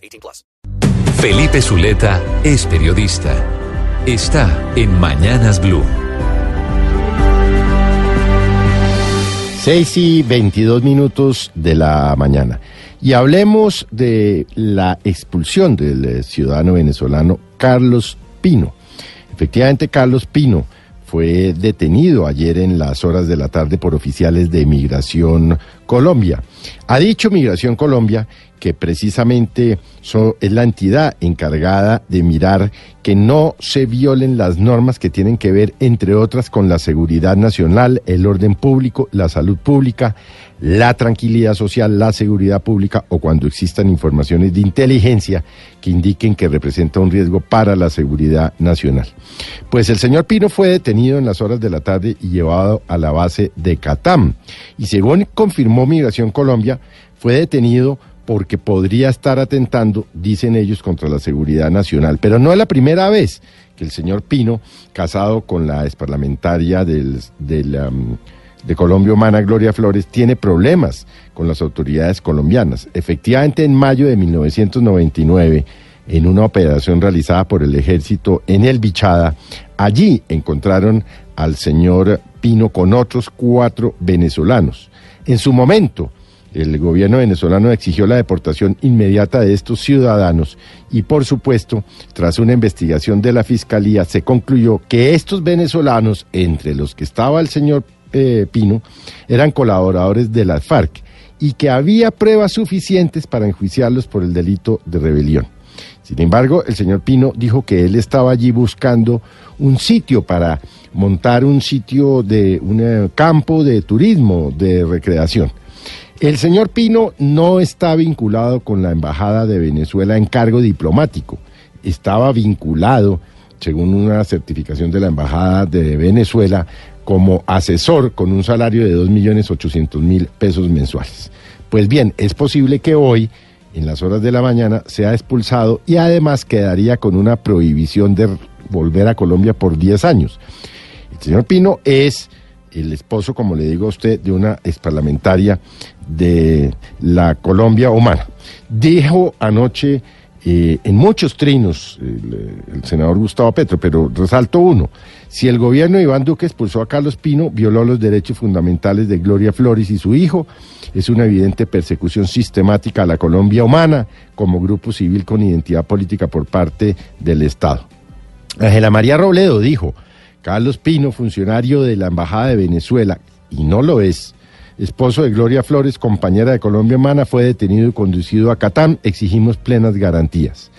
18 plus. Felipe Zuleta es periodista. Está en Mañanas Blue. 6 y 22 minutos de la mañana. Y hablemos de la expulsión del eh, ciudadano venezolano Carlos Pino. Efectivamente, Carlos Pino fue detenido ayer en las horas de la tarde por oficiales de Migración Colombia. Ha dicho Migración Colombia que precisamente es la entidad encargada de mirar que no se violen las normas que tienen que ver, entre otras, con la seguridad nacional, el orden público, la salud pública, la tranquilidad social, la seguridad pública o cuando existan informaciones de inteligencia que indiquen que representa un riesgo para la seguridad nacional. Pues el señor Pino fue detenido en las horas de la tarde y llevado a la base de Catam. Y según confirmó Migración Colombia, fue detenido porque podría estar atentando, dicen ellos, contra la seguridad nacional. Pero no es la primera vez que el señor Pino, casado con la exparlamentaria del, de Colombia Humana, Gloria Flores, tiene problemas con las autoridades colombianas. Efectivamente, en mayo de 1999, en una operación realizada por el ejército en El Bichada, allí encontraron al señor Pino con otros cuatro venezolanos. En su momento, el gobierno venezolano exigió la deportación inmediata de estos ciudadanos y por supuesto, tras una investigación de la Fiscalía, se concluyó que estos venezolanos, entre los que estaba el señor eh, Pino, eran colaboradores de las FARC y que había pruebas suficientes para enjuiciarlos por el delito de rebelión. Sin embargo, el señor Pino dijo que él estaba allí buscando un sitio para montar un sitio de un eh, campo de turismo, de recreación. El señor Pino no está vinculado con la Embajada de Venezuela en cargo diplomático. Estaba vinculado, según una certificación de la Embajada de Venezuela, como asesor con un salario de 2.800.000 pesos mensuales. Pues bien, es posible que hoy, en las horas de la mañana, sea expulsado y además quedaría con una prohibición de volver a Colombia por 10 años. El señor Pino es el esposo, como le digo a usted, de una exparlamentaria de la Colombia humana. Dijo anoche eh, en muchos trinos el, senador Gustavo Petro, pero resalto uno. Si el gobierno de Iván Duque expulsó a Carlos Pino, violó los derechos fundamentales de Gloria Flores y su hijo, es una evidente persecución sistemática a la Colombia humana como grupo civil con identidad política por parte del Estado. Ángela María Robledo dijo, Carlos Pino, funcionario de la Embajada de Venezuela, y no lo es, esposo de Gloria Flores, compañera de Colombia Humana, fue detenido y conducido a Catán. Exigimos plenas garantías.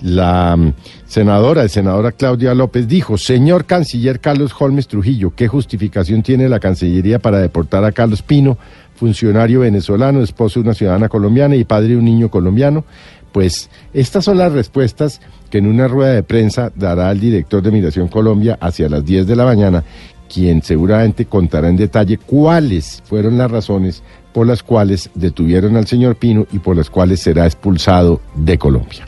La mm, senadora, el senadora Claudia López dijo, señor canciller Carlos Holmes Trujillo, ¿qué justificación tiene la Cancillería para deportar a Carlos Pino, funcionario venezolano, esposo de una ciudadana colombiana y padre de un niño colombiano? Pues estas son las respuestas que en una rueda de prensa dará el director de Migración Colombia hacia las 10 de la mañana quien seguramente contará en detalle cuáles fueron las razones por las cuales detuvieron al señor Pino y por las cuales será expulsado de Colombia.